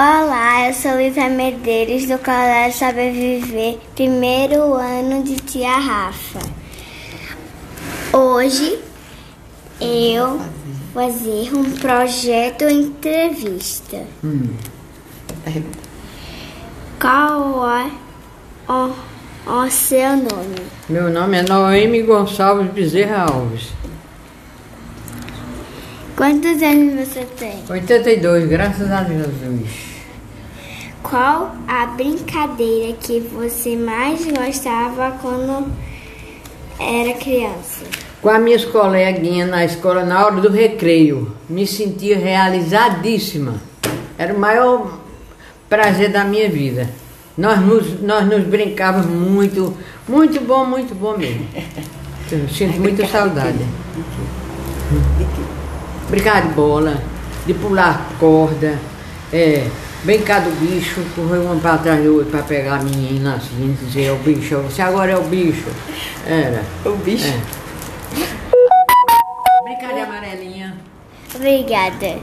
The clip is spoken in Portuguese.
Olá, eu sou Luísa Medeiros do Colégio Saber Viver, primeiro ano de Tia Rafa. Hoje eu vou fazer um projeto entrevista. Hum. Qual é o, o seu nome? Meu nome é Noemi Gonçalves Bezerra Alves. Quantos anos você tem? 82, graças a Jesus. Qual a brincadeira que você mais gostava quando era criança? Com as minhas coleguinhas na escola, na hora do recreio, me sentia realizadíssima. Era o maior prazer da minha vida. Nós nos, nós nos brincávamos muito, muito bom, muito bom mesmo. Eu sinto muita saudade. Brincar de bola, de pular corda, é, brincar do bicho, correr uma para trás do outro para pegar a menina assim, dizer é o bicho, você agora é o bicho. Era. O bicho? É. Brincar de amarelinha. Obrigada.